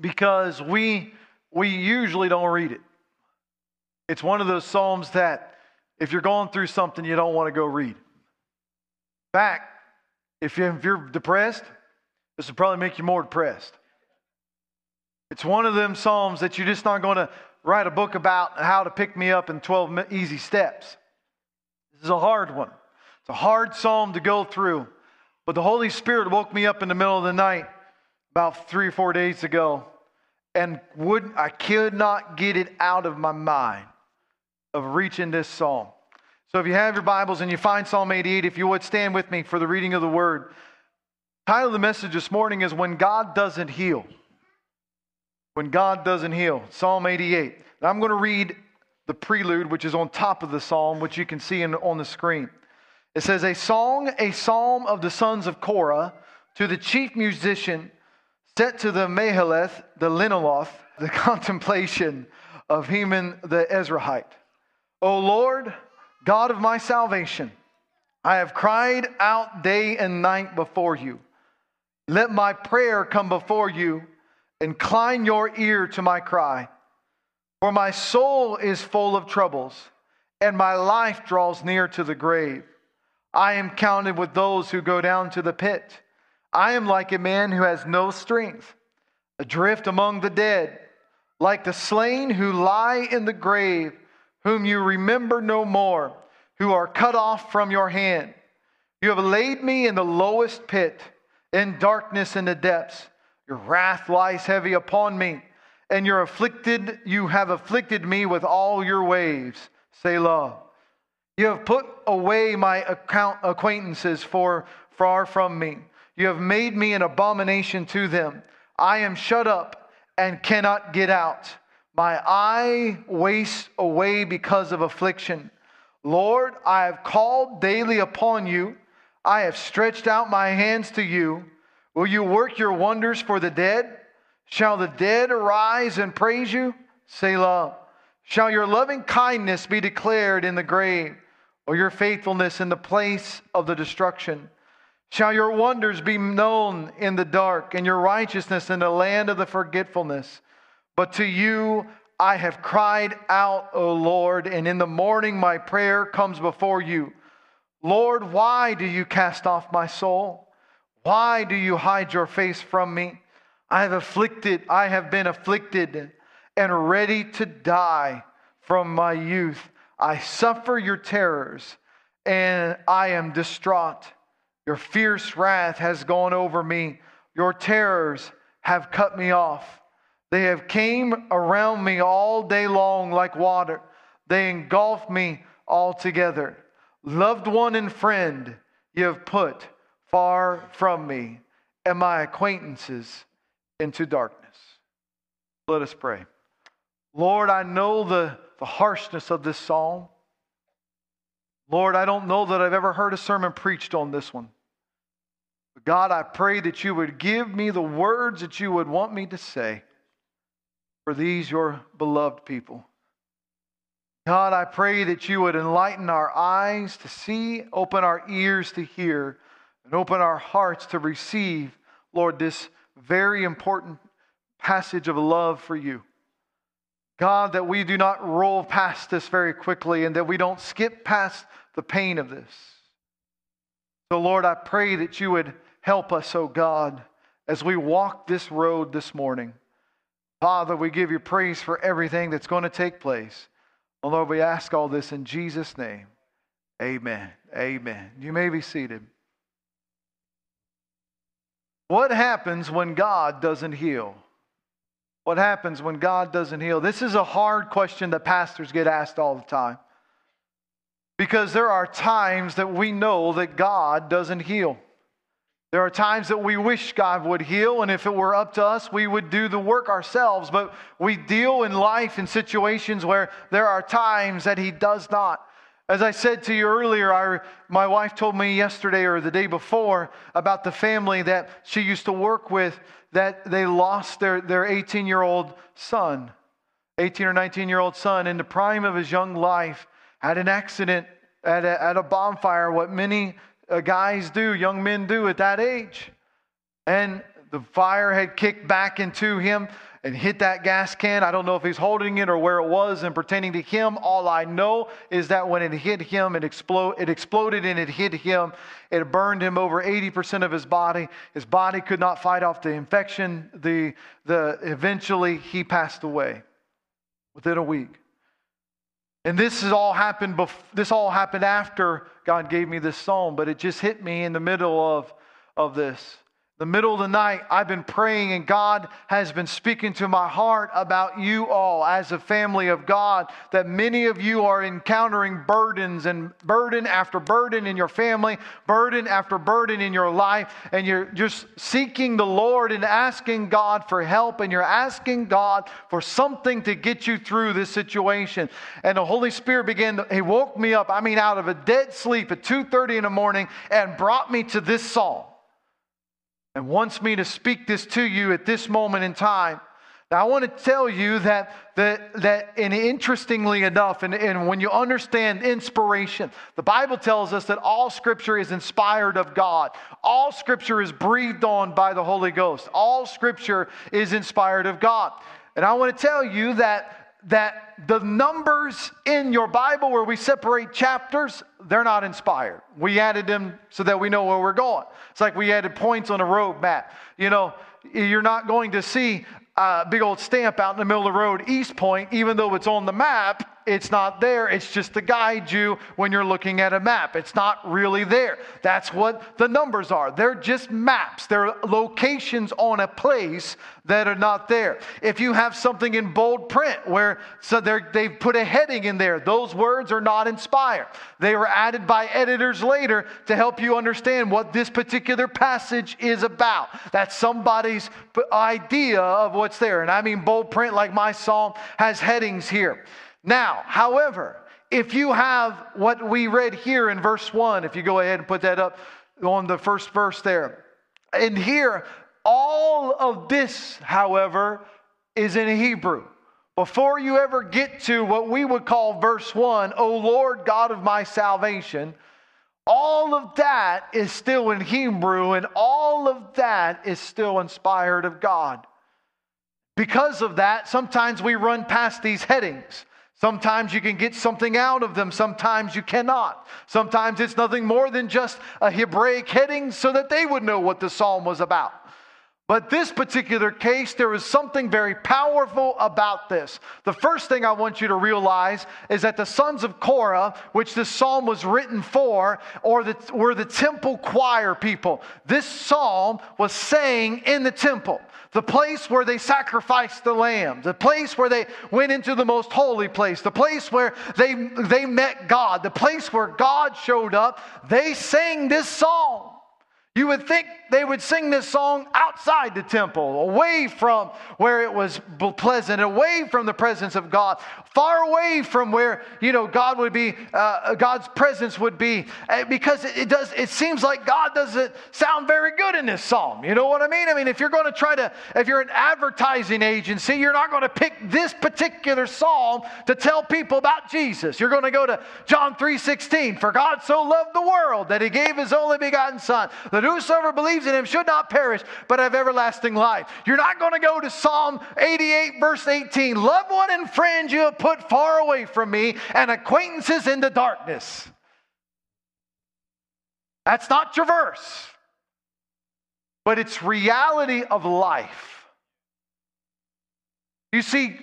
because we we usually don't read it. It's one of those psalms that if you're going through something you don't want to go read. In fact, if, you, if you're depressed, this will probably make you more depressed. It's one of them psalms that you're just not going to write a book about how to pick me up in 12 easy steps. This is a hard one. It's a hard psalm to go through. But the Holy Spirit woke me up in the middle of the night about three or four days ago and would I could not get it out of my mind of reaching this psalm. So if you have your Bibles and you find Psalm 88, if you would stand with me for the reading of the word. Title of the message this morning is When God Doesn't Heal. When God Doesn't Heal. Psalm 88. Now I'm going to read the prelude, which is on top of the psalm, which you can see in, on the screen. It says, A song, a psalm of the sons of Korah to the chief musician set to the Mahalath, the Leannoth, the contemplation of Heman the Ezrahite. O Lord, God of my salvation, I have cried out day and night before you. Let my prayer come before you. Incline your ear to my cry. For my soul is full of troubles, and my life draws near to the grave. I am counted with those who go down to the pit. I am like a man who has no strength, adrift among the dead, like the slain who lie in the grave, whom you remember no more, who are cut off from your hand. You have laid me in the lowest pit, in darkness in the depths. Your wrath lies heavy upon me, and you're afflicted, you have afflicted me with all your waves. Selah. You have put away my account acquaintances for far from me. You have made me an abomination to them. I am shut up and cannot get out. My eye wastes away because of affliction. Lord, I have called daily upon you. I have stretched out my hands to you. Will you work your wonders for the dead? Shall the dead arise and praise you? Selah. Shall your loving kindness be declared in the grave? or your faithfulness in the place of the destruction? Shall your wonders be known in the dark, and your righteousness in the land of the forgetfulness? But to you I have cried out, O Lord, and in the morning my prayer comes before you. Lord, why do you cast off my soul? Why do you hide your face from me? I have afflicted, I have been afflicted and ready to die from my youth. I suffer your terrors and I am distraught. Your fierce wrath has gone over me. Your terrors have cut me off. They have came around me all day long like water. They engulf me altogether. Loved one and friend, you have put far from me, and my acquaintances into darkness. Let us pray. Lord, I know the the harshness of this psalm. Lord, I don't know that I've ever heard a sermon preached on this one. God, I pray that you would give me the words that you would want me to say for these, your beloved people. God, I pray that you would enlighten our eyes to see, open our ears to hear, and open our hearts to receive, Lord, this very important passage of love for you. God, that we do not roll past this very quickly and that we don't skip past the pain of this. So, Lord, I pray that you would help us, oh God, as we walk this road this morning. Father, we give you praise for everything that's going to take place. Oh, Lord, we ask all this in Jesus' name. Amen. Amen. You may be seated. What happens when God doesn't heal? What happens when God doesn't heal? This is a hard question that pastors get asked all the time. Because there are times that we know that God doesn't heal. There are times that we wish God would heal, and if it were up to us, we would do the work ourselves. But we deal in life in situations where there are times that He does not. As I said to you earlier, I, my wife told me yesterday or the day before about the family that she used to work with that they lost their, their 18 year old son, 18 or 19 year old son, in the prime of his young life, had an accident at a, at a bonfire, what many uh, guys do, young men do at that age. And the fire had kicked back into him and hit that gas can. I don't know if he's holding it or where it was and pertaining to him. All I know is that when it hit him, it, explode, it exploded and it hit him. It burned him over 80% of his body. His body could not fight off the infection. The, the, eventually, he passed away within a week. And this has all happened. Bef- this all happened after God gave me this psalm, but it just hit me in the middle of, of this the middle of the night, I've been praying, and God has been speaking to my heart about you all as a family of God. That many of you are encountering burdens and burden after burden in your family, burden after burden in your life, and you're just seeking the Lord and asking God for help, and you're asking God for something to get you through this situation. And the Holy Spirit began, to, He woke me up, I mean, out of a dead sleep at 2:30 in the morning, and brought me to this psalm and wants me to speak this to you at this moment in time. Now, I want to tell you that, that, that and interestingly enough, and, and when you understand inspiration, the Bible tells us that all scripture is inspired of God. All scripture is breathed on by the Holy Ghost. All scripture is inspired of God. And I want to tell you that that the numbers in your Bible where we separate chapters, they're not inspired. We added them so that we know where we're going. It's like we added points on a road map. You know, you're not going to see a big old stamp out in the middle of the road, East Point, even though it's on the map it's not there. It's just to guide you when you're looking at a map. It's not really there. That's what the numbers are. They're just maps, they're locations on a place that are not there. If you have something in bold print where so they've put a heading in there, those words are not inspired. They were added by editors later to help you understand what this particular passage is about. That's somebody's idea of what's there. And I mean bold print like my psalm has headings here. Now, however, if you have what we read here in verse 1, if you go ahead and put that up on the first verse there, and here, all of this, however, is in Hebrew. Before you ever get to what we would call verse 1, O Lord God of my salvation, all of that is still in Hebrew, and all of that is still inspired of God. Because of that, sometimes we run past these headings. Sometimes you can get something out of them, sometimes you cannot. Sometimes it's nothing more than just a Hebraic heading so that they would know what the psalm was about. But this particular case, there is something very powerful about this. The first thing I want you to realize is that the sons of Korah, which this psalm was written for, or the, were the temple choir people. This psalm was saying in the temple the place where they sacrificed the lamb, the place where they went into the most holy place, the place where they, they met God, the place where God showed up, they sang this song. You would think they would sing this song outside the temple, away from where it was pleasant, away from the presence of God, far away from where you know God would be, uh, God's presence would be, uh, because it does. It seems like God doesn't sound very good in this psalm. You know what I mean? I mean, if you're going to try to, if you're an advertising agency, you're not going to pick this particular psalm to tell people about Jesus. You're going to go to John three sixteen. For God so loved the world that He gave His only begotten Son whosoever believes in him should not perish, but have everlasting life. You're not going to go to Psalm 88, verse 18. Loved one and friend you have put far away from me, and acquaintances into darkness. That's not your verse, but it's reality of life. You see,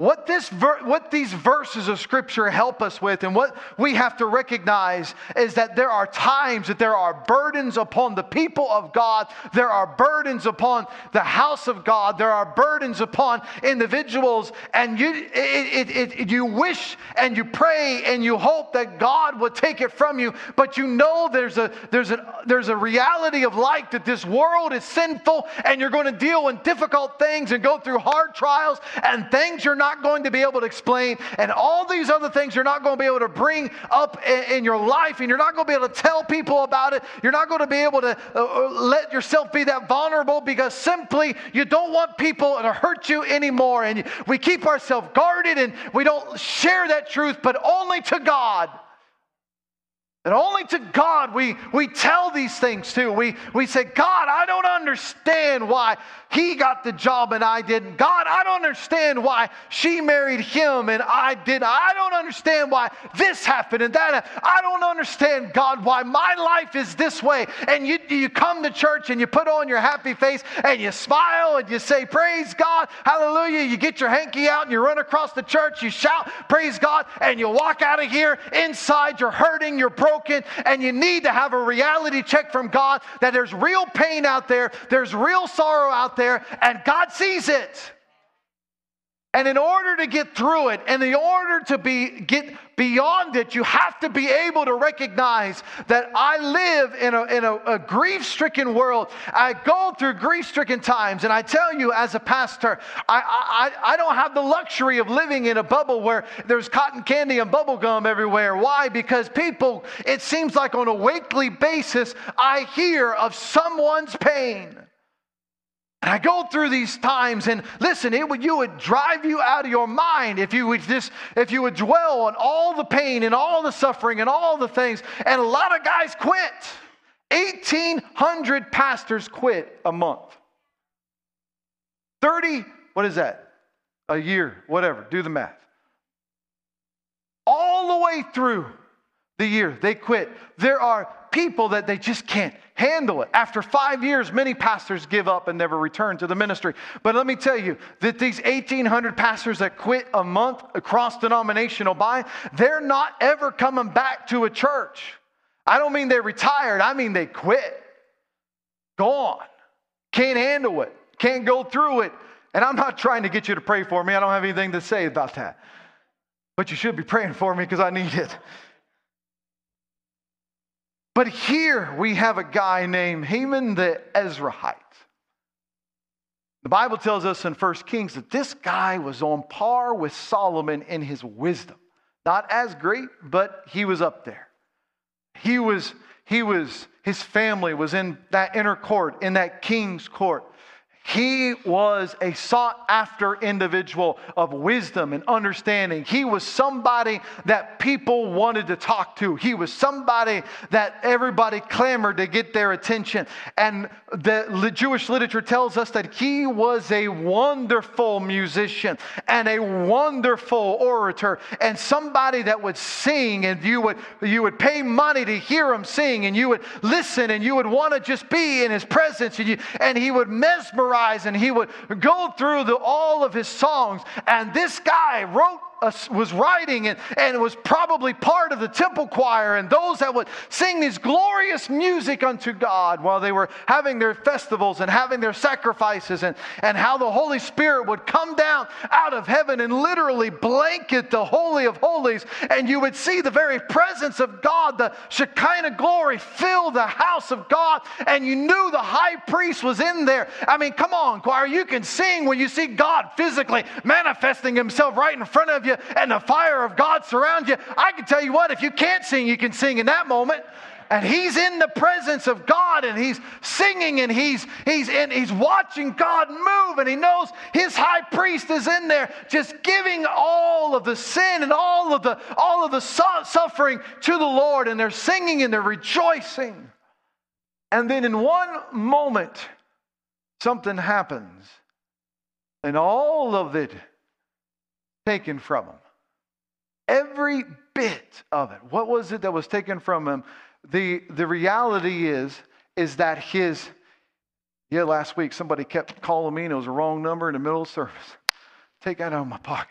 What, this ver- what these verses of scripture help us with, and what we have to recognize, is that there are times that there are burdens upon the people of God. There are burdens upon the house of God. There are burdens upon individuals. And you, it, it, it, you wish and you pray and you hope that God will take it from you. But you know there's a, there's, a, there's a reality of life that this world is sinful and you're going to deal with difficult things and go through hard trials and things you're not not going to be able to explain, and all these other things you're not going to be able to bring up in, in your life, and you're not going to be able to tell people about it. You're not going to be able to uh, uh, let yourself be that vulnerable because simply you don't want people to hurt you anymore. And we keep ourselves guarded and we don't share that truth, but only to God. And only to God we, we tell these things to. We, we say, God, I don't understand why he got the job and I didn't. God, I don't understand why she married him and I didn't. I don't understand why this happened and that. I don't understand, God, why my life is this way. And you, you come to church and you put on your happy face and you smile and you say, Praise God, hallelujah. You get your hanky out and you run across the church, you shout, Praise God, and you walk out of here. Inside, you're hurting, you're broken and you need to have a reality check from God that there's real pain out there, there's real sorrow out there, and God sees it. And in order to get through it, and in order to be get beyond it, you have to be able to recognize that I live in a, in a, a grief-stricken world. I go through grief-stricken times, and I tell you, as a pastor, I, I, I don't have the luxury of living in a bubble where there's cotton candy and bubble gum everywhere. Why? Because people, it seems like on a weekly basis, I hear of someone's pain. And I go through these times, and listen, it would, you would drive you out of your mind if you would just if you would dwell on all the pain and all the suffering and all the things. And a lot of guys quit. 1,800 pastors quit a month. 30, what is that? A year, whatever, do the math. All the way through the year, they quit. There are people that they just can't handle it. After five years, many pastors give up and never return to the ministry. But let me tell you that these 1,800 pastors that quit a month across denominational by, they're not ever coming back to a church. I don't mean they retired, I mean they quit. Gone. Can't handle it. Can't go through it. And I'm not trying to get you to pray for me. I don't have anything to say about that. But you should be praying for me because I need it. But here we have a guy named Haman the Ezrahite. The Bible tells us in 1 Kings that this guy was on par with Solomon in his wisdom. Not as great, but he was up there. He was, he was, his family was in that inner court, in that king's court. He was a sought after individual of wisdom and understanding. He was somebody that people wanted to talk to. He was somebody that everybody clamored to get their attention. And the Jewish literature tells us that he was a wonderful musician and a wonderful orator and somebody that would sing and you would, you would pay money to hear him sing and you would listen and you would want to just be in his presence and, you, and he would mesmerize and he would go through the, all of his songs. And this guy wrote was writing and, and was probably part of the temple choir and those that would sing this glorious music unto God while they were having their festivals and having their sacrifices and, and how the Holy Spirit would come down out of heaven and literally blanket the Holy of Holies. And you would see the very presence of God, the Shekinah glory fill the house of God. And you knew the high priest was in there. I mean, come on, choir, you can sing when you see God physically manifesting himself right in front of you you and the fire of God surrounds you, I can tell you what, if you can't sing, you can sing in that moment. And he's in the presence of God and he's singing and he's he's in he's watching God move and he knows his high priest is in there just giving all of the sin and all of the all of the suffering to the Lord and they're singing and they're rejoicing. And then in one moment something happens. And all of it taken from him. Every bit of it. What was it that was taken from him? The, the reality is, is that his, yeah, last week somebody kept calling me and it was a wrong number in the middle of service. Take that out of my pocket.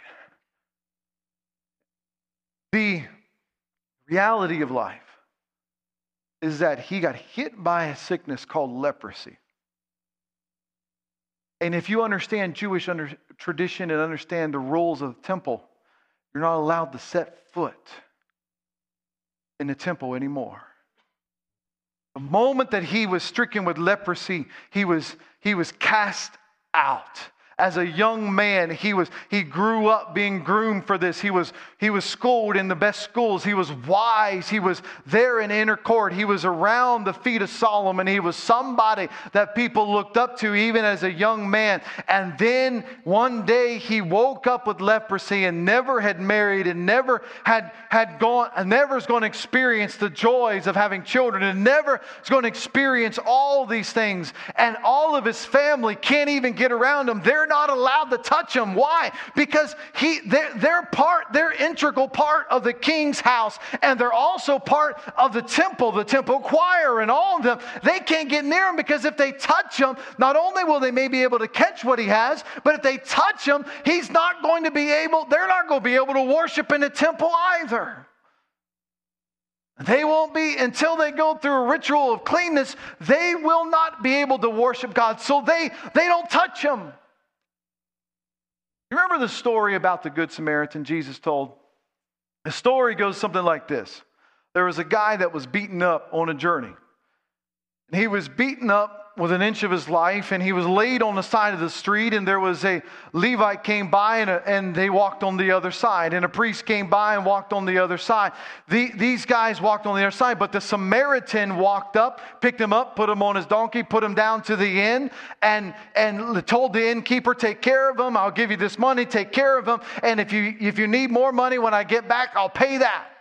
The reality of life is that he got hit by a sickness called leprosy. And if you understand Jewish under, tradition and understand the rules of the temple, you're not allowed to set foot in the temple anymore. The moment that he was stricken with leprosy, he was, he was cast out as a young man he was he grew up being groomed for this. He was he was schooled in the best schools. He was wise. He was there in inner court. He was around the feet of solomon. He was somebody that people looked up to even as a young man. And then one day he woke up with leprosy and never had married and never had had gone and never is going to experience the joys of having children and never is going to experience all these things. And all of his family can't even get around him. They're not allowed to touch them. Why? Because he, they're, they're part, they're integral part of the king's house, and they're also part of the temple, the temple choir, and all of them. They can't get near him because if they touch him, not only will they maybe be able to catch what he has, but if they touch him, he's not going to be able, they're not going to be able to worship in the temple either. They won't be, until they go through a ritual of cleanness, they will not be able to worship God. So they, they don't touch him. Remember the story about the Good Samaritan Jesus told? The story goes something like this There was a guy that was beaten up on a journey. And he was beaten up with an inch of his life, and he was laid on the side of the street, and there was a Levite came by, and, a, and they walked on the other side, and a priest came by and walked on the other side. The, these guys walked on the other side, but the Samaritan walked up, picked him up, put him on his donkey, put him down to the inn, and, and told the innkeeper, take care of him, I'll give you this money, take care of him, and if you, if you need more money when I get back, I'll pay that.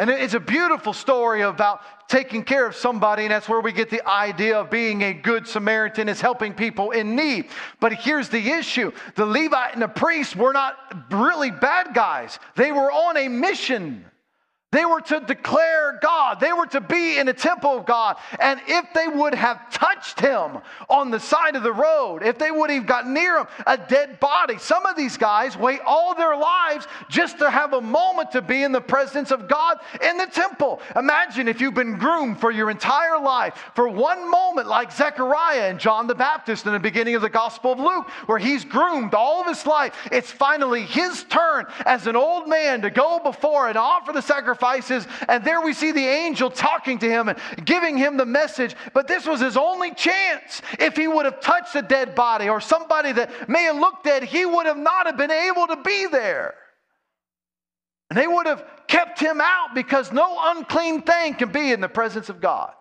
And it's a beautiful story about taking care of somebody, and that's where we get the idea of being a good Samaritan is helping people in need. But here's the issue the Levite and the priest were not really bad guys, they were on a mission. They were to declare God. They were to be in the temple of God. And if they would have touched him on the side of the road, if they would have got near him, a dead body. Some of these guys wait all their lives just to have a moment to be in the presence of God in the temple. Imagine if you've been groomed for your entire life for one moment, like Zechariah and John the Baptist in the beginning of the Gospel of Luke, where he's groomed all of his life. It's finally his turn as an old man to go before and offer the sacrifice sacrifices. And there we see the angel talking to him and giving him the message. But this was his only chance. If he would have touched a dead body or somebody that may have looked dead, he would have not have been able to be there. And they would have kept him out because no unclean thing can be in the presence of God.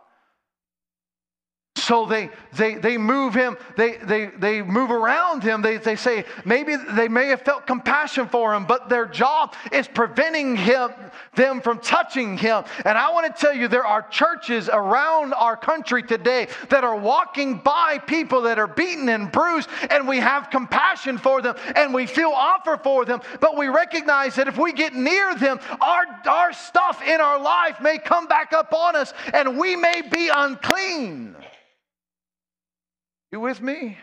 So they, they, they move him, they, they, they move around him. They, they say maybe they may have felt compassion for him, but their job is preventing him, them from touching him. And I want to tell you, there are churches around our country today that are walking by people that are beaten and bruised, and we have compassion for them and we feel offer for them, but we recognize that if we get near them, our, our stuff in our life may come back up on us and we may be unclean. You with me?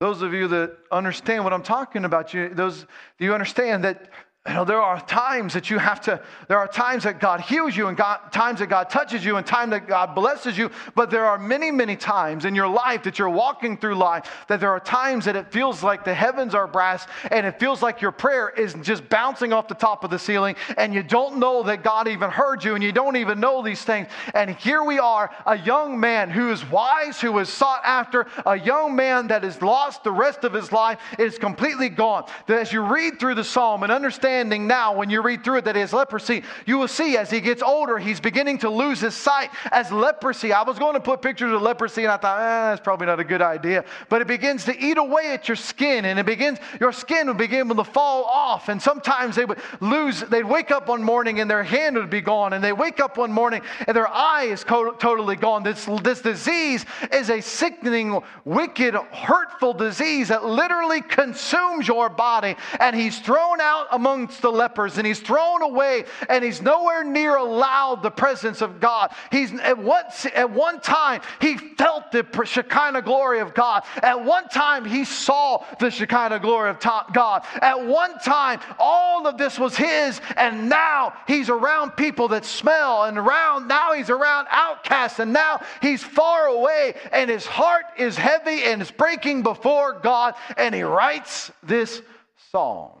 Those of you that understand what I'm talking about, you, those, do you understand that you know, there are times that you have to, there are times that God heals you and God, times that God touches you and time that God blesses you. But there are many, many times in your life that you're walking through life that there are times that it feels like the heavens are brass and it feels like your prayer is just bouncing off the top of the ceiling and you don't know that God even heard you and you don't even know these things. And here we are, a young man who is wise, who is sought after, a young man that has lost the rest of his life, is completely gone. That as you read through the psalm and understand understanding now when you read through it that has leprosy. You will see as he gets older, he's beginning to lose his sight as leprosy. I was going to put pictures of leprosy and I thought, eh, that's probably not a good idea. But it begins to eat away at your skin and it begins, your skin would begin to fall off. And sometimes they would lose, they'd wake up one morning and their hand would be gone. And they wake up one morning and their eye is co- totally gone. This, this disease is a sickening, wicked, hurtful disease that literally consumes your body. And he's thrown out among amongst the lepers and he's thrown away and he's nowhere near allowed the presence of God. He's at one, at one time he felt the Shekinah glory of God. At one time he saw the Shekinah glory of God. At one time all of this was his and now he's around people that smell and around now he's around outcasts and now he's far away and his heart is heavy and is breaking before God and he writes this psalm.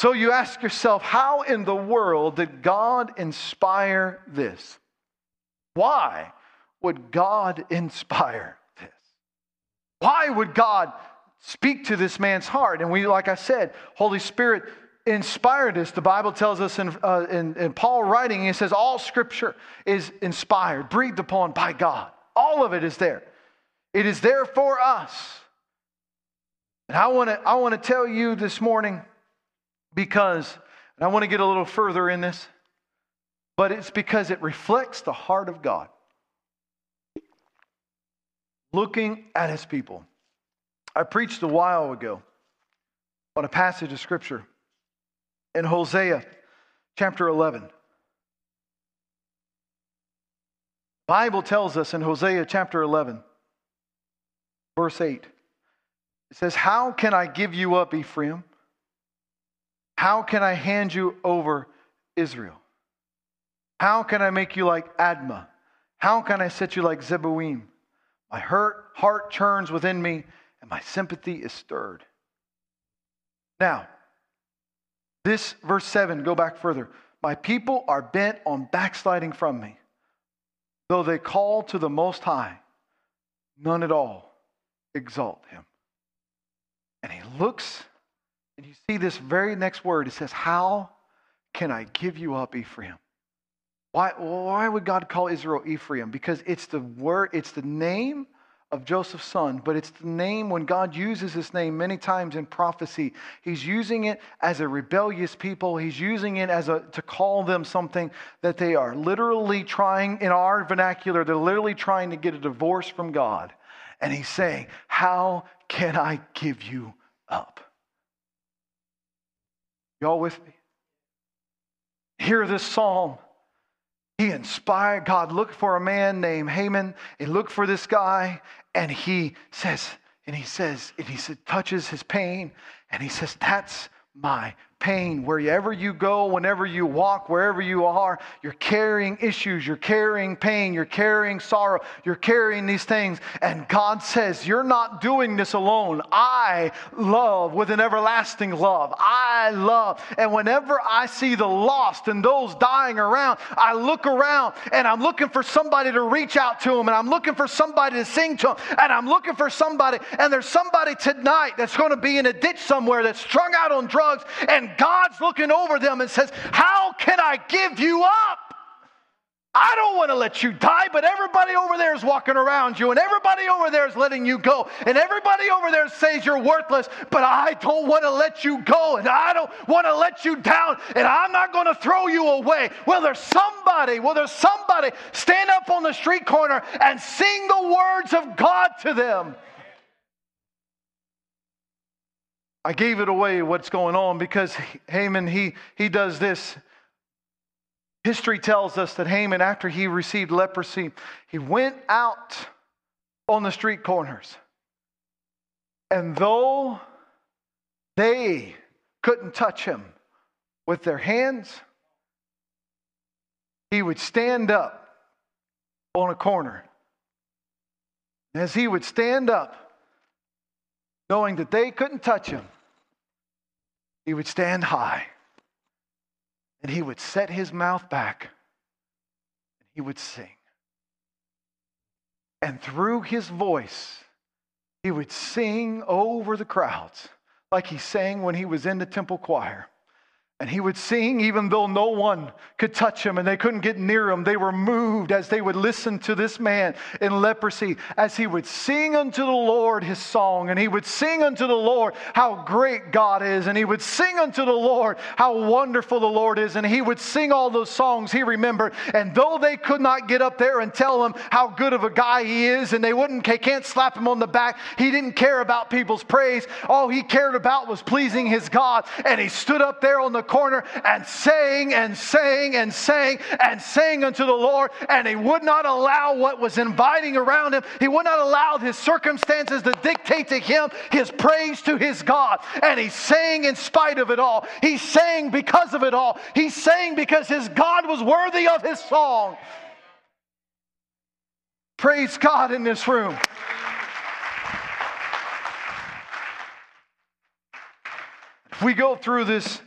So you ask yourself, how in the world did God inspire this? Why would God inspire this? Why would God speak to this man's heart? And we, like I said, Holy Spirit inspired us. The Bible tells us in, uh, in, in Paul writing, he says, all scripture is inspired, breathed upon by God. All of it is there. It is there for us. And I want to I want to tell you this morning because, and I want to get a little further in this, but it's because it reflects the heart of God. Looking at his people. I preached a while ago on a passage of scripture in Hosea chapter 11. Bible tells us in Hosea chapter 11 verse 8 it says how can I give you up Ephraim how can I hand you over Israel? How can I make you like Admah? How can I set you like Zeboim? My hurt heart churns within me, and my sympathy is stirred. Now, this verse 7, go back further. My people are bent on backsliding from me. Though they call to the Most High, none at all exalt him. And he looks and you see this very next word. It says, How can I give you up, Ephraim? Why, why would God call Israel Ephraim? Because it's the word, it's the name of Joseph's son, but it's the name when God uses this name many times in prophecy. He's using it as a rebellious people. He's using it as a to call them something that they are literally trying in our vernacular, they're literally trying to get a divorce from God. And he's saying, How can I give you up? Y'all with me? Hear this psalm. He inspired God. Look for a man named Haman and look for this guy. And he says, and he says, and he said, touches his pain, and he says, That's my pain. Wherever you go, whenever you walk, wherever you are, you're carrying issues, you're carrying pain, you're carrying sorrow, you're carrying these things. And God says, You're not doing this alone. I love with an everlasting love. I love. And whenever I see the lost and those dying around, I look around and I'm looking for somebody to reach out to them and I'm looking for somebody to sing to them and I'm looking for somebody. And there's somebody tonight that's going to be in a ditch somewhere that's strung out on drugs and God's looking over them and says, How can I give you up? I don't want to let you die, but everybody over there is walking around you, and everybody over there is letting you go, and everybody over there says you're worthless, but I don't want to let you go, and I don't want to let you down, and I'm not going to throw you away. Will there somebody, will there somebody stand up on the street corner and sing the words of God to them? I gave it away what's going on because Haman, he, he does this. History tells us that Haman, after he received leprosy, he went out on the street corners. And though they couldn't touch him with their hands, he would stand up on a corner. As he would stand up, knowing that they couldn't touch him, he would stand high and he would set his mouth back and he would sing. And through his voice, he would sing over the crowds like he sang when he was in the temple choir. And he would sing even though no one could touch him and they couldn't get near him. They were moved as they would listen to this man in leprosy as he would sing unto the Lord his song. And he would sing unto the Lord how great God is. And he would sing unto the Lord how wonderful the Lord is. And he would sing all those songs he remembered. And though they could not get up there and tell him how good of a guy he is, and they wouldn't, they can't slap him on the back, he didn't care about people's praise. All he cared about was pleasing his God. And he stood up there on the corner and sang and sang and sang and sang unto the Lord. And he would not allow what was inviting around him, he would not allow his circumstances to dictate to him his praise to his God. And he sang in spite of it all. He sang because of it all. He sang because his God was worthy of his song. Praise God in this room. If we go through this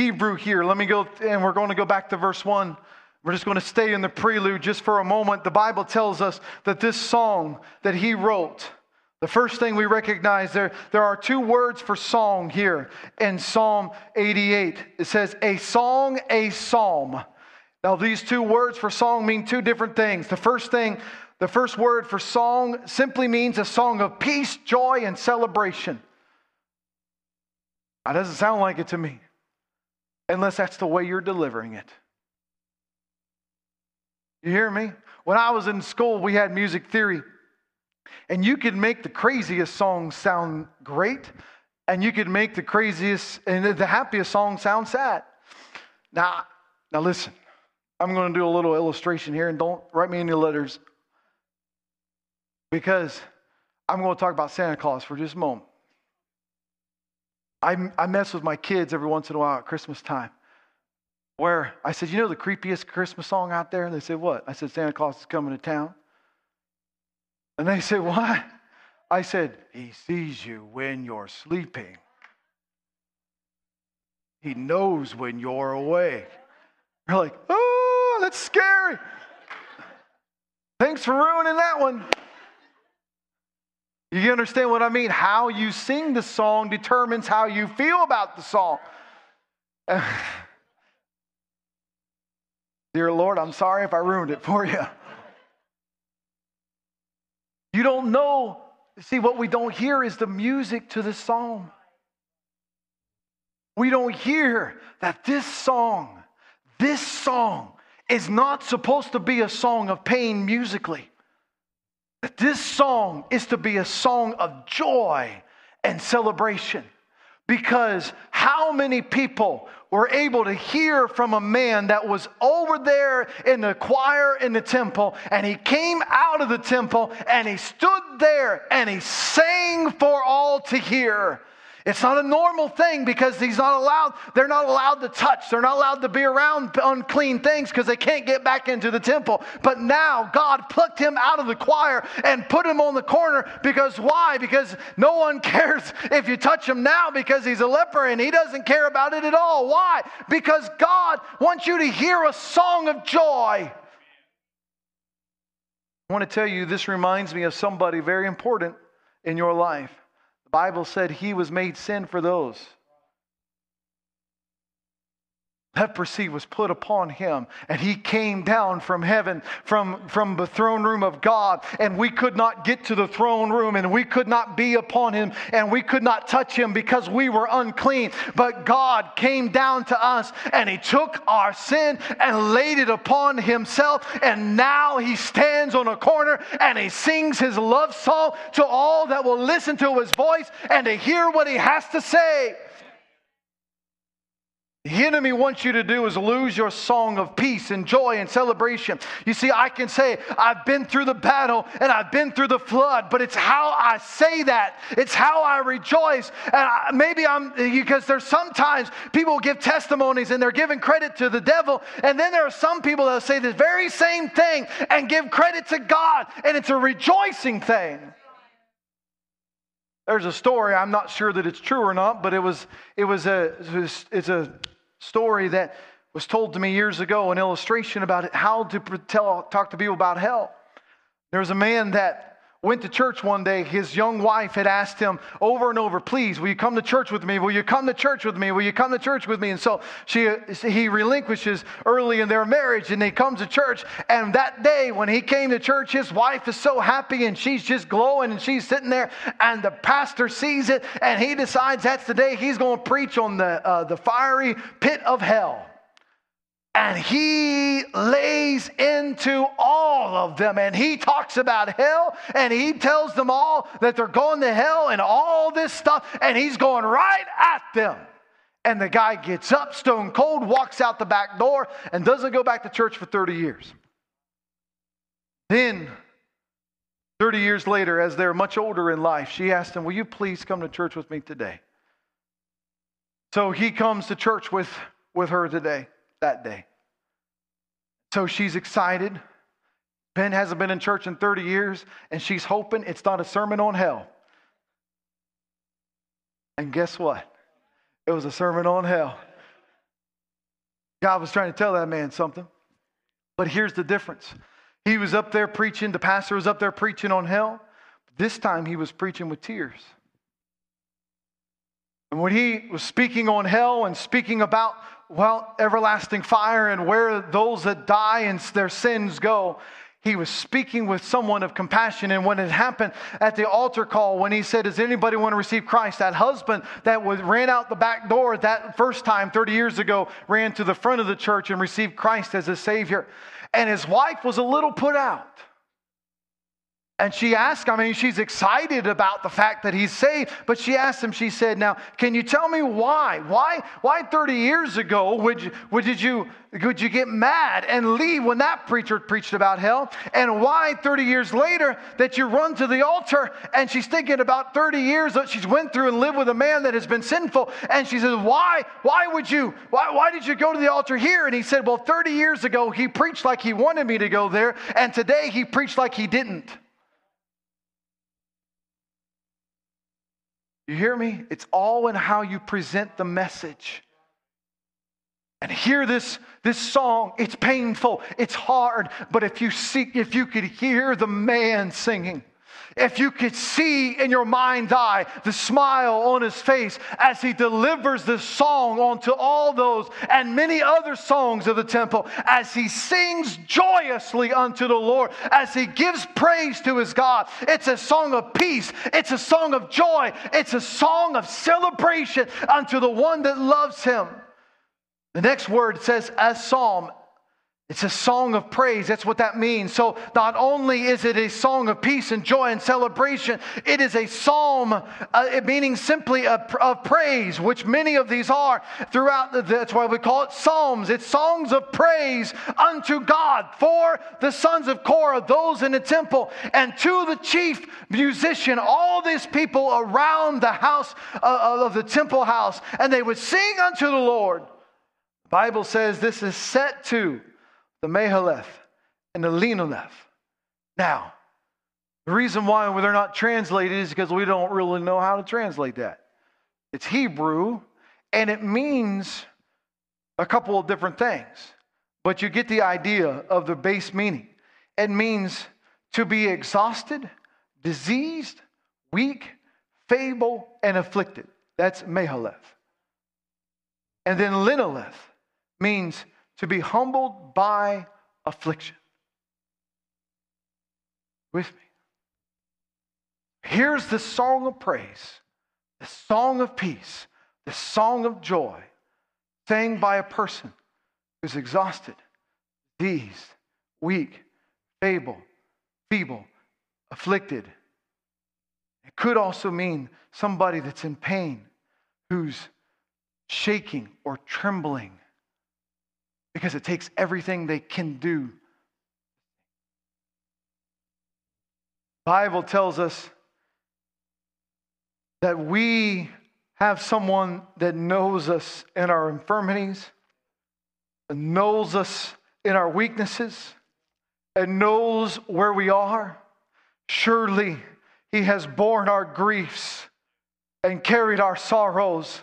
Hebrew here. Let me go, and we're going to go back to verse 1. We're just going to stay in the prelude just for a moment. The Bible tells us that this song that he wrote, the first thing we recognize there, there are two words for song here in Psalm 88. It says, a song, a psalm. Now, these two words for song mean two different things. The first thing, the first word for song simply means a song of peace, joy, and celebration. That doesn't sound like it to me unless that's the way you're delivering it. You hear me? When I was in school, we had music theory, and you could make the craziest song sound great, and you could make the craziest and the happiest song sound sad. Now, now listen, I'm going to do a little illustration here, and don't write me any letters because I'm going to talk about Santa Claus for just a moment. I, I mess with my kids every once in a while at Christmas time. Where I said, You know the creepiest Christmas song out there? And they said, What? I said, Santa Claus is coming to town. And they said, What? I said, He sees you when you're sleeping. He knows when you're awake. They're like, Oh, that's scary. Thanks for ruining that one. You understand what I mean? How you sing the song determines how you feel about the song. Dear Lord, I'm sorry if I ruined it for you. You don't know. See, what we don't hear is the music to the song. We don't hear that this song, this song, is not supposed to be a song of pain musically this song is to be a song of joy and celebration. Because how many people were able to hear from a man that was over there in the choir in the temple, and he came out of the temple and he stood there and he sang for all to hear? It's not a normal thing because he's not allowed, they're not allowed to touch. They're not allowed to be around unclean things because they can't get back into the temple. But now God plucked him out of the choir and put him on the corner because why? Because no one cares if you touch him now because he's a leper and he doesn't care about it at all. Why? Because God wants you to hear a song of joy. I want to tell you, this reminds me of somebody very important in your life. Bible said he was made sin for those. Leprosy was put upon him, and he came down from heaven, from, from the throne room of God, and we could not get to the throne room, and we could not be upon him, and we could not touch him because we were unclean. But God came down to us, and he took our sin and laid it upon himself, and now he stands on a corner and he sings his love song to all that will listen to his voice and to hear what he has to say. The enemy wants you to do is lose your song of peace and joy and celebration. You see, I can say, I've been through the battle and I've been through the flood, but it's how I say that. It's how I rejoice. And I, maybe I'm, because there's sometimes people give testimonies and they're giving credit to the devil. And then there are some people that say the very same thing and give credit to God, and it's a rejoicing thing. There's a story, I'm not sure that it's true or not, but it was, it was a, it's a story that was told to me years ago, an illustration about how to tell, talk to people about hell. There was a man that went to church one day, his young wife had asked him over and over, Please, will you come to church with me? Will you come to church with me? Will you come to church with me? And so she, he relinquishes early in their marriage and he comes to church. And that day, when he came to church, his wife is so happy and she's just glowing and she's sitting there. And the pastor sees it and he decides that's the day he's going to preach on the, uh, the fiery pit of hell. And he lays into all of them and he talks about hell and he tells them all that they're going to hell and all this stuff and he's going right at them. And the guy gets up stone cold, walks out the back door, and doesn't go back to church for 30 years. Then, 30 years later, as they're much older in life, she asked him, Will you please come to church with me today? So he comes to church with, with her today that day. So she's excited. Ben hasn't been in church in 30 years, and she's hoping it's not a sermon on hell. And guess what? It was a sermon on hell. God was trying to tell that man something. But here's the difference he was up there preaching, the pastor was up there preaching on hell. This time he was preaching with tears. And when he was speaking on hell and speaking about well, everlasting fire and where those that die and their sins go. He was speaking with someone of compassion. And when it happened at the altar call, when he said, Does anybody want to receive Christ? That husband that was, ran out the back door that first time 30 years ago ran to the front of the church and received Christ as a Savior. And his wife was a little put out. And she asked, I mean, she's excited about the fact that he's saved, but she asked him, she said, Now, can you tell me why? Why, why 30 years ago would you, would, did you, would you get mad and leave when that preacher preached about hell? And why 30 years later that you run to the altar and she's thinking about 30 years that she's went through and lived with a man that has been sinful. And she says, Why? Why would you? Why, why did you go to the altar here? And he said, Well, 30 years ago, he preached like he wanted me to go there, and today he preached like he didn't. You hear me? It's all in how you present the message. And hear this, this song. It's painful, it's hard, but if you see, if you could hear the man singing, if you could see in your mind's eye the smile on his face as he delivers this song onto all those and many other songs of the temple, as he sings joyously unto the Lord, as he gives praise to his God. It's a song of peace, it's a song of joy, it's a song of celebration unto the one that loves him. The next word says, as psalm, it's a song of praise. That's what that means. So, not only is it a song of peace and joy and celebration, it is a psalm, uh, meaning simply of praise, which many of these are throughout. The, that's why we call it psalms. It's songs of praise unto God for the sons of Korah, those in the temple, and to the chief musician, all these people around the house uh, of the temple house, and they would sing unto the Lord. The Bible says this is set to the Mahalath, and the Leanoleth. Now, the reason why they're not translated is because we don't really know how to translate that. It's Hebrew, and it means a couple of different things, but you get the idea of the base meaning. It means to be exhausted, diseased, weak, feeble, and afflicted. That's Mahalath. And then Linoleth means to be humbled by affliction. With me. Here's the song of praise, the song of peace, the song of joy, sang by a person who's exhausted, diseased, weak, feeble, feeble, afflicted. It could also mean somebody that's in pain, who's shaking or trembling because it takes everything they can do. Bible tells us that we have someone that knows us in our infirmities, and knows us in our weaknesses, and knows where we are. Surely he has borne our griefs and carried our sorrows,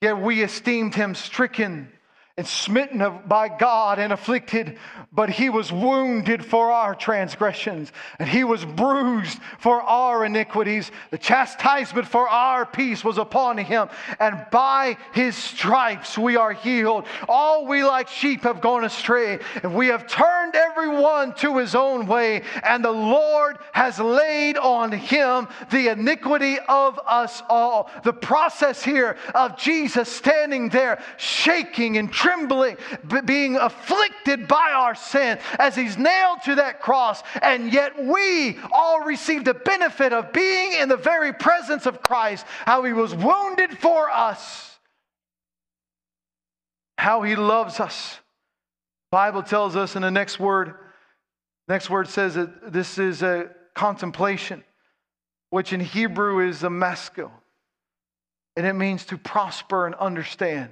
yet we esteemed him stricken and smitten by God and afflicted, but he was wounded for our transgressions, and he was bruised for our iniquities. The chastisement for our peace was upon him, and by his stripes we are healed. All we like sheep have gone astray, and we have turned everyone to his own way, and the Lord has laid on him the iniquity of us all. The process here of Jesus standing there, shaking and trembling being afflicted by our sin as he's nailed to that cross. And yet we all received the benefit of being in the very presence of Christ, how he was wounded for us, how he loves us. Bible tells us in the next word, next word says that this is a contemplation, which in Hebrew is a maskil. And it means to prosper and understand.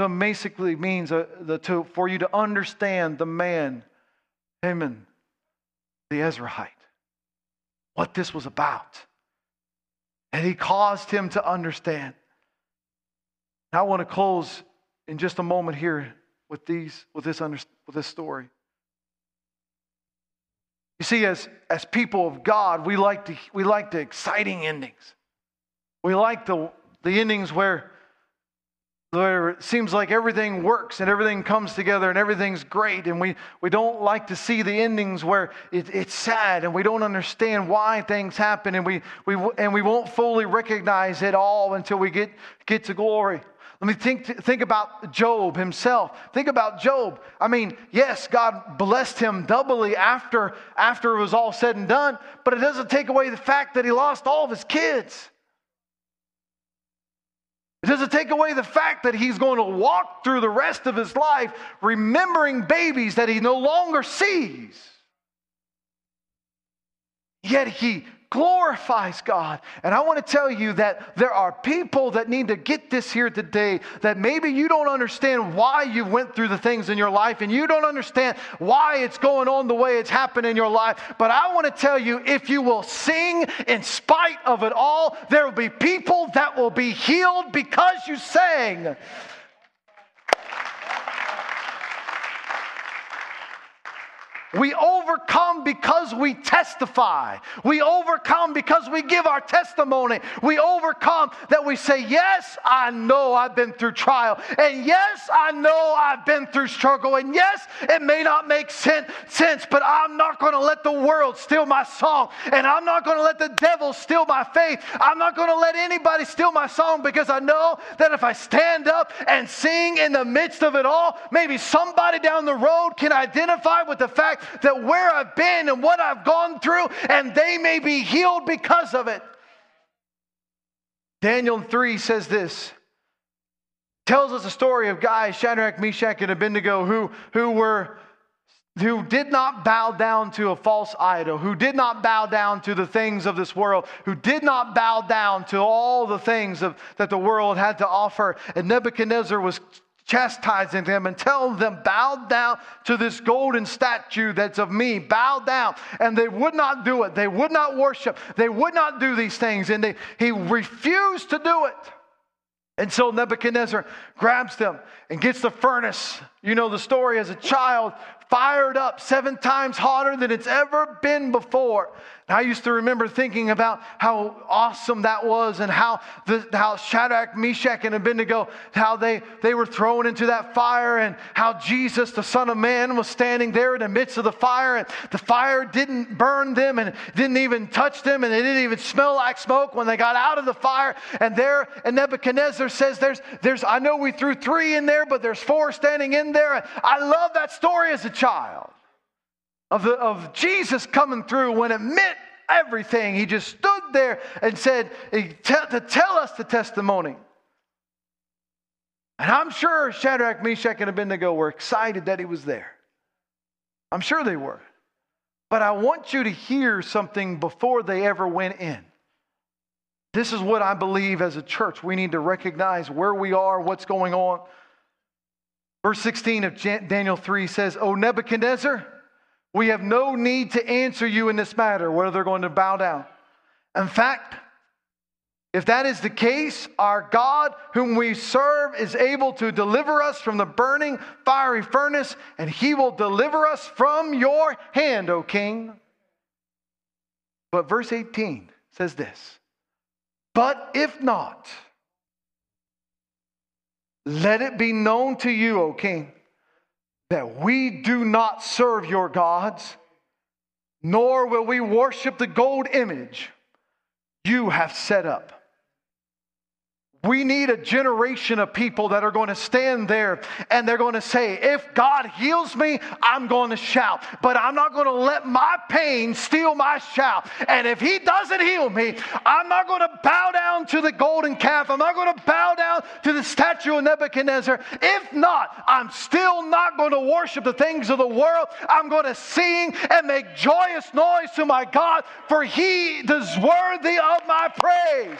So basically means uh, the, to, for you to understand the man, Heman, the Ezrahite, what this was about. And he caused him to understand. Now I want to close in just a moment here with these with this under, with this story. You see, as, as people of God, we like, to, we like the exciting endings. We like the, the endings where it seems like everything works and everything comes together and everything's great, and we, we don't like to see the endings where it, it's sad and we don't understand why things happen, and we, we, and we won't fully recognize it all until we get, get to glory. Let me think, think about Job himself. Think about Job. I mean, yes, God blessed him doubly after, after it was all said and done, but it doesn't take away the fact that he lost all of his kids. It doesn't take away the fact that he's going to walk through the rest of his life remembering babies that he no longer sees. Yet he glorifies God. And I want to tell you that there are people that need to get this here today that maybe you don't understand why you went through the things in your life and you don't understand why it's going on the way it's happened in your life. But I want to tell you if you will sing in spite of it all, there will be people that will be healed because you sang. We overcome because we testify. We overcome because we give our testimony. We overcome that we say, Yes, I know I've been through trial. And yes, I know I've been through struggle. And yes, it may not make sense, but I'm not going to let the world steal my song. And I'm not going to let the devil steal my faith. I'm not going to let anybody steal my song because I know that if I stand up and sing in the midst of it all, maybe somebody down the road can identify with the fact that where I've been and what I've gone through, and they may be healed because of it. Daniel 3 says this tells us a story of guys, Shadrach, Meshach, and Abednego, who, who were who did not bow down to a false idol, who did not bow down to the things of this world, who did not bow down to all the things of, that the world had to offer. And Nebuchadnezzar was chastising them and telling them, Bow down to this golden statue that's of me. Bow down. And they would not do it. They would not worship. They would not do these things. And they, he refused to do it. And so Nebuchadnezzar grabs them and gets the furnace. You know the story as a child, fired up seven times hotter than it's ever been before. I used to remember thinking about how awesome that was and how, the, how Shadrach, Meshach, and Abednego, how they, they were thrown into that fire and how Jesus, the Son of Man, was standing there in the midst of the fire and the fire didn't burn them and didn't even touch them and they didn't even smell like smoke when they got out of the fire. And there, and Nebuchadnezzar says, there's, there's, I know we threw three in there, but there's four standing in there. I love that story as a child of, the, of Jesus coming through when it meant everything. He just stood there and said, to tell us the testimony. And I'm sure Shadrach, Meshach, and Abednego were excited that he was there. I'm sure they were. But I want you to hear something before they ever went in. This is what I believe as a church. We need to recognize where we are, what's going on. Verse 16 of Daniel 3 says, O Nebuchadnezzar, we have no need to answer you in this matter, whether they're going to bow down. In fact, If that is the case, our God, whom we serve, is able to deliver us from the burning fiery furnace, and he will deliver us from your hand, O king. But verse 18 says this But if not, let it be known to you, O king, that we do not serve your gods, nor will we worship the gold image you have set up. We need a generation of people that are going to stand there and they're going to say, If God heals me, I'm going to shout. But I'm not going to let my pain steal my shout. And if He doesn't heal me, I'm not going to bow down to the golden calf. I'm not going to bow down to the statue of Nebuchadnezzar. If not, I'm still not going to worship the things of the world. I'm going to sing and make joyous noise to my God, for He is worthy of my praise.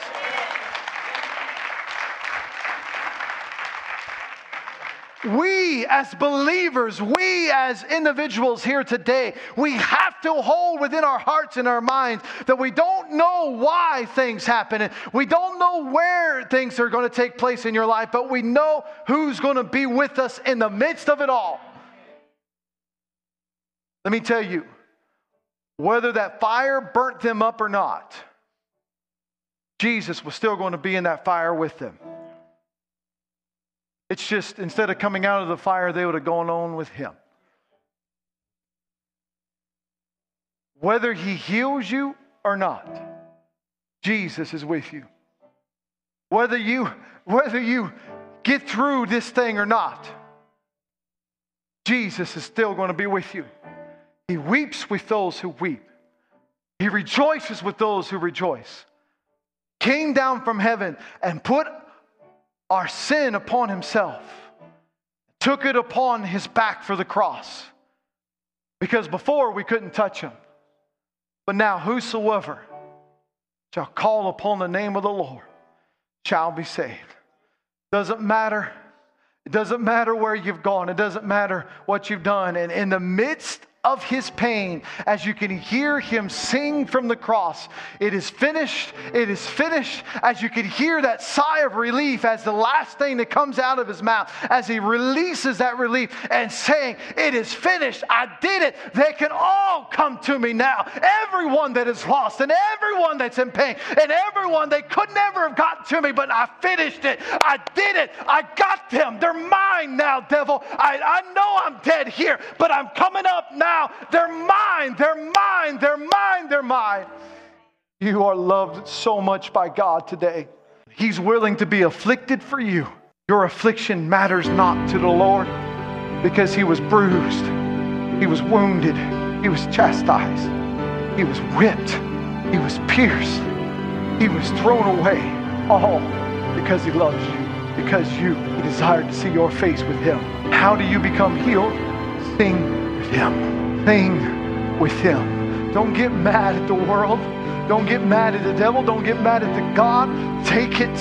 We as believers, we as individuals here today, we have to hold within our hearts and our minds that we don't know why things happen. And we don't know where things are going to take place in your life, but we know who's going to be with us in the midst of it all. Let me tell you, whether that fire burnt them up or not, Jesus was still going to be in that fire with them. It's just instead of coming out of the fire, they would have gone on with him. Whether he heals you or not, Jesus is with you. Whether you whether you get through this thing or not, Jesus is still going to be with you. He weeps with those who weep. He rejoices with those who rejoice. Came down from heaven and put our sin upon himself, took it upon his back for the cross. Because before we couldn't touch him. But now, whosoever shall call upon the name of the Lord shall be saved. Doesn't matter. It doesn't matter where you've gone. It doesn't matter what you've done. And in the midst of his pain as you can hear him sing from the cross. It is finished. It is finished. As you can hear that sigh of relief as the last thing that comes out of his mouth, as he releases that relief and saying, It is finished. I did it. They can all come to me now. Everyone that is lost and everyone that's in pain and everyone they could never have gotten to me, but I finished it. I did it. I got them. They're mine now, devil. I, I know I'm dead here, but I'm coming up now now. They're mine, they're mine, they're mine, they're mine. You are loved so much by God today. He's willing to be afflicted for you. Your affliction matters not to the Lord because He was bruised, He was wounded, He was chastised, He was whipped, He was pierced, He was thrown away. All because He loves you, because you He desired to see your face with Him. How do you become healed? Sing with Him thing with Him. Don't get mad at the world. Don't get mad at the devil. Don't get mad at the God. Take it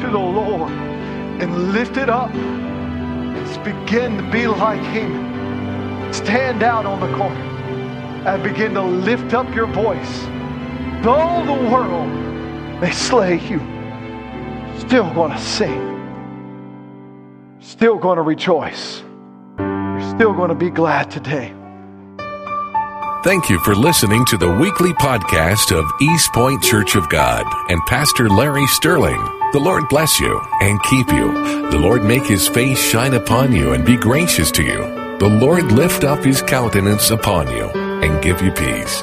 to the Lord and lift it up. Let's begin to be like Him. Stand out on the corner and begin to lift up your voice. Though the world may slay you, still going to sing. Still going to rejoice. You're still going to be glad today. Thank you for listening to the weekly podcast of East Point Church of God and Pastor Larry Sterling. The Lord bless you and keep you. The Lord make his face shine upon you and be gracious to you. The Lord lift up his countenance upon you and give you peace.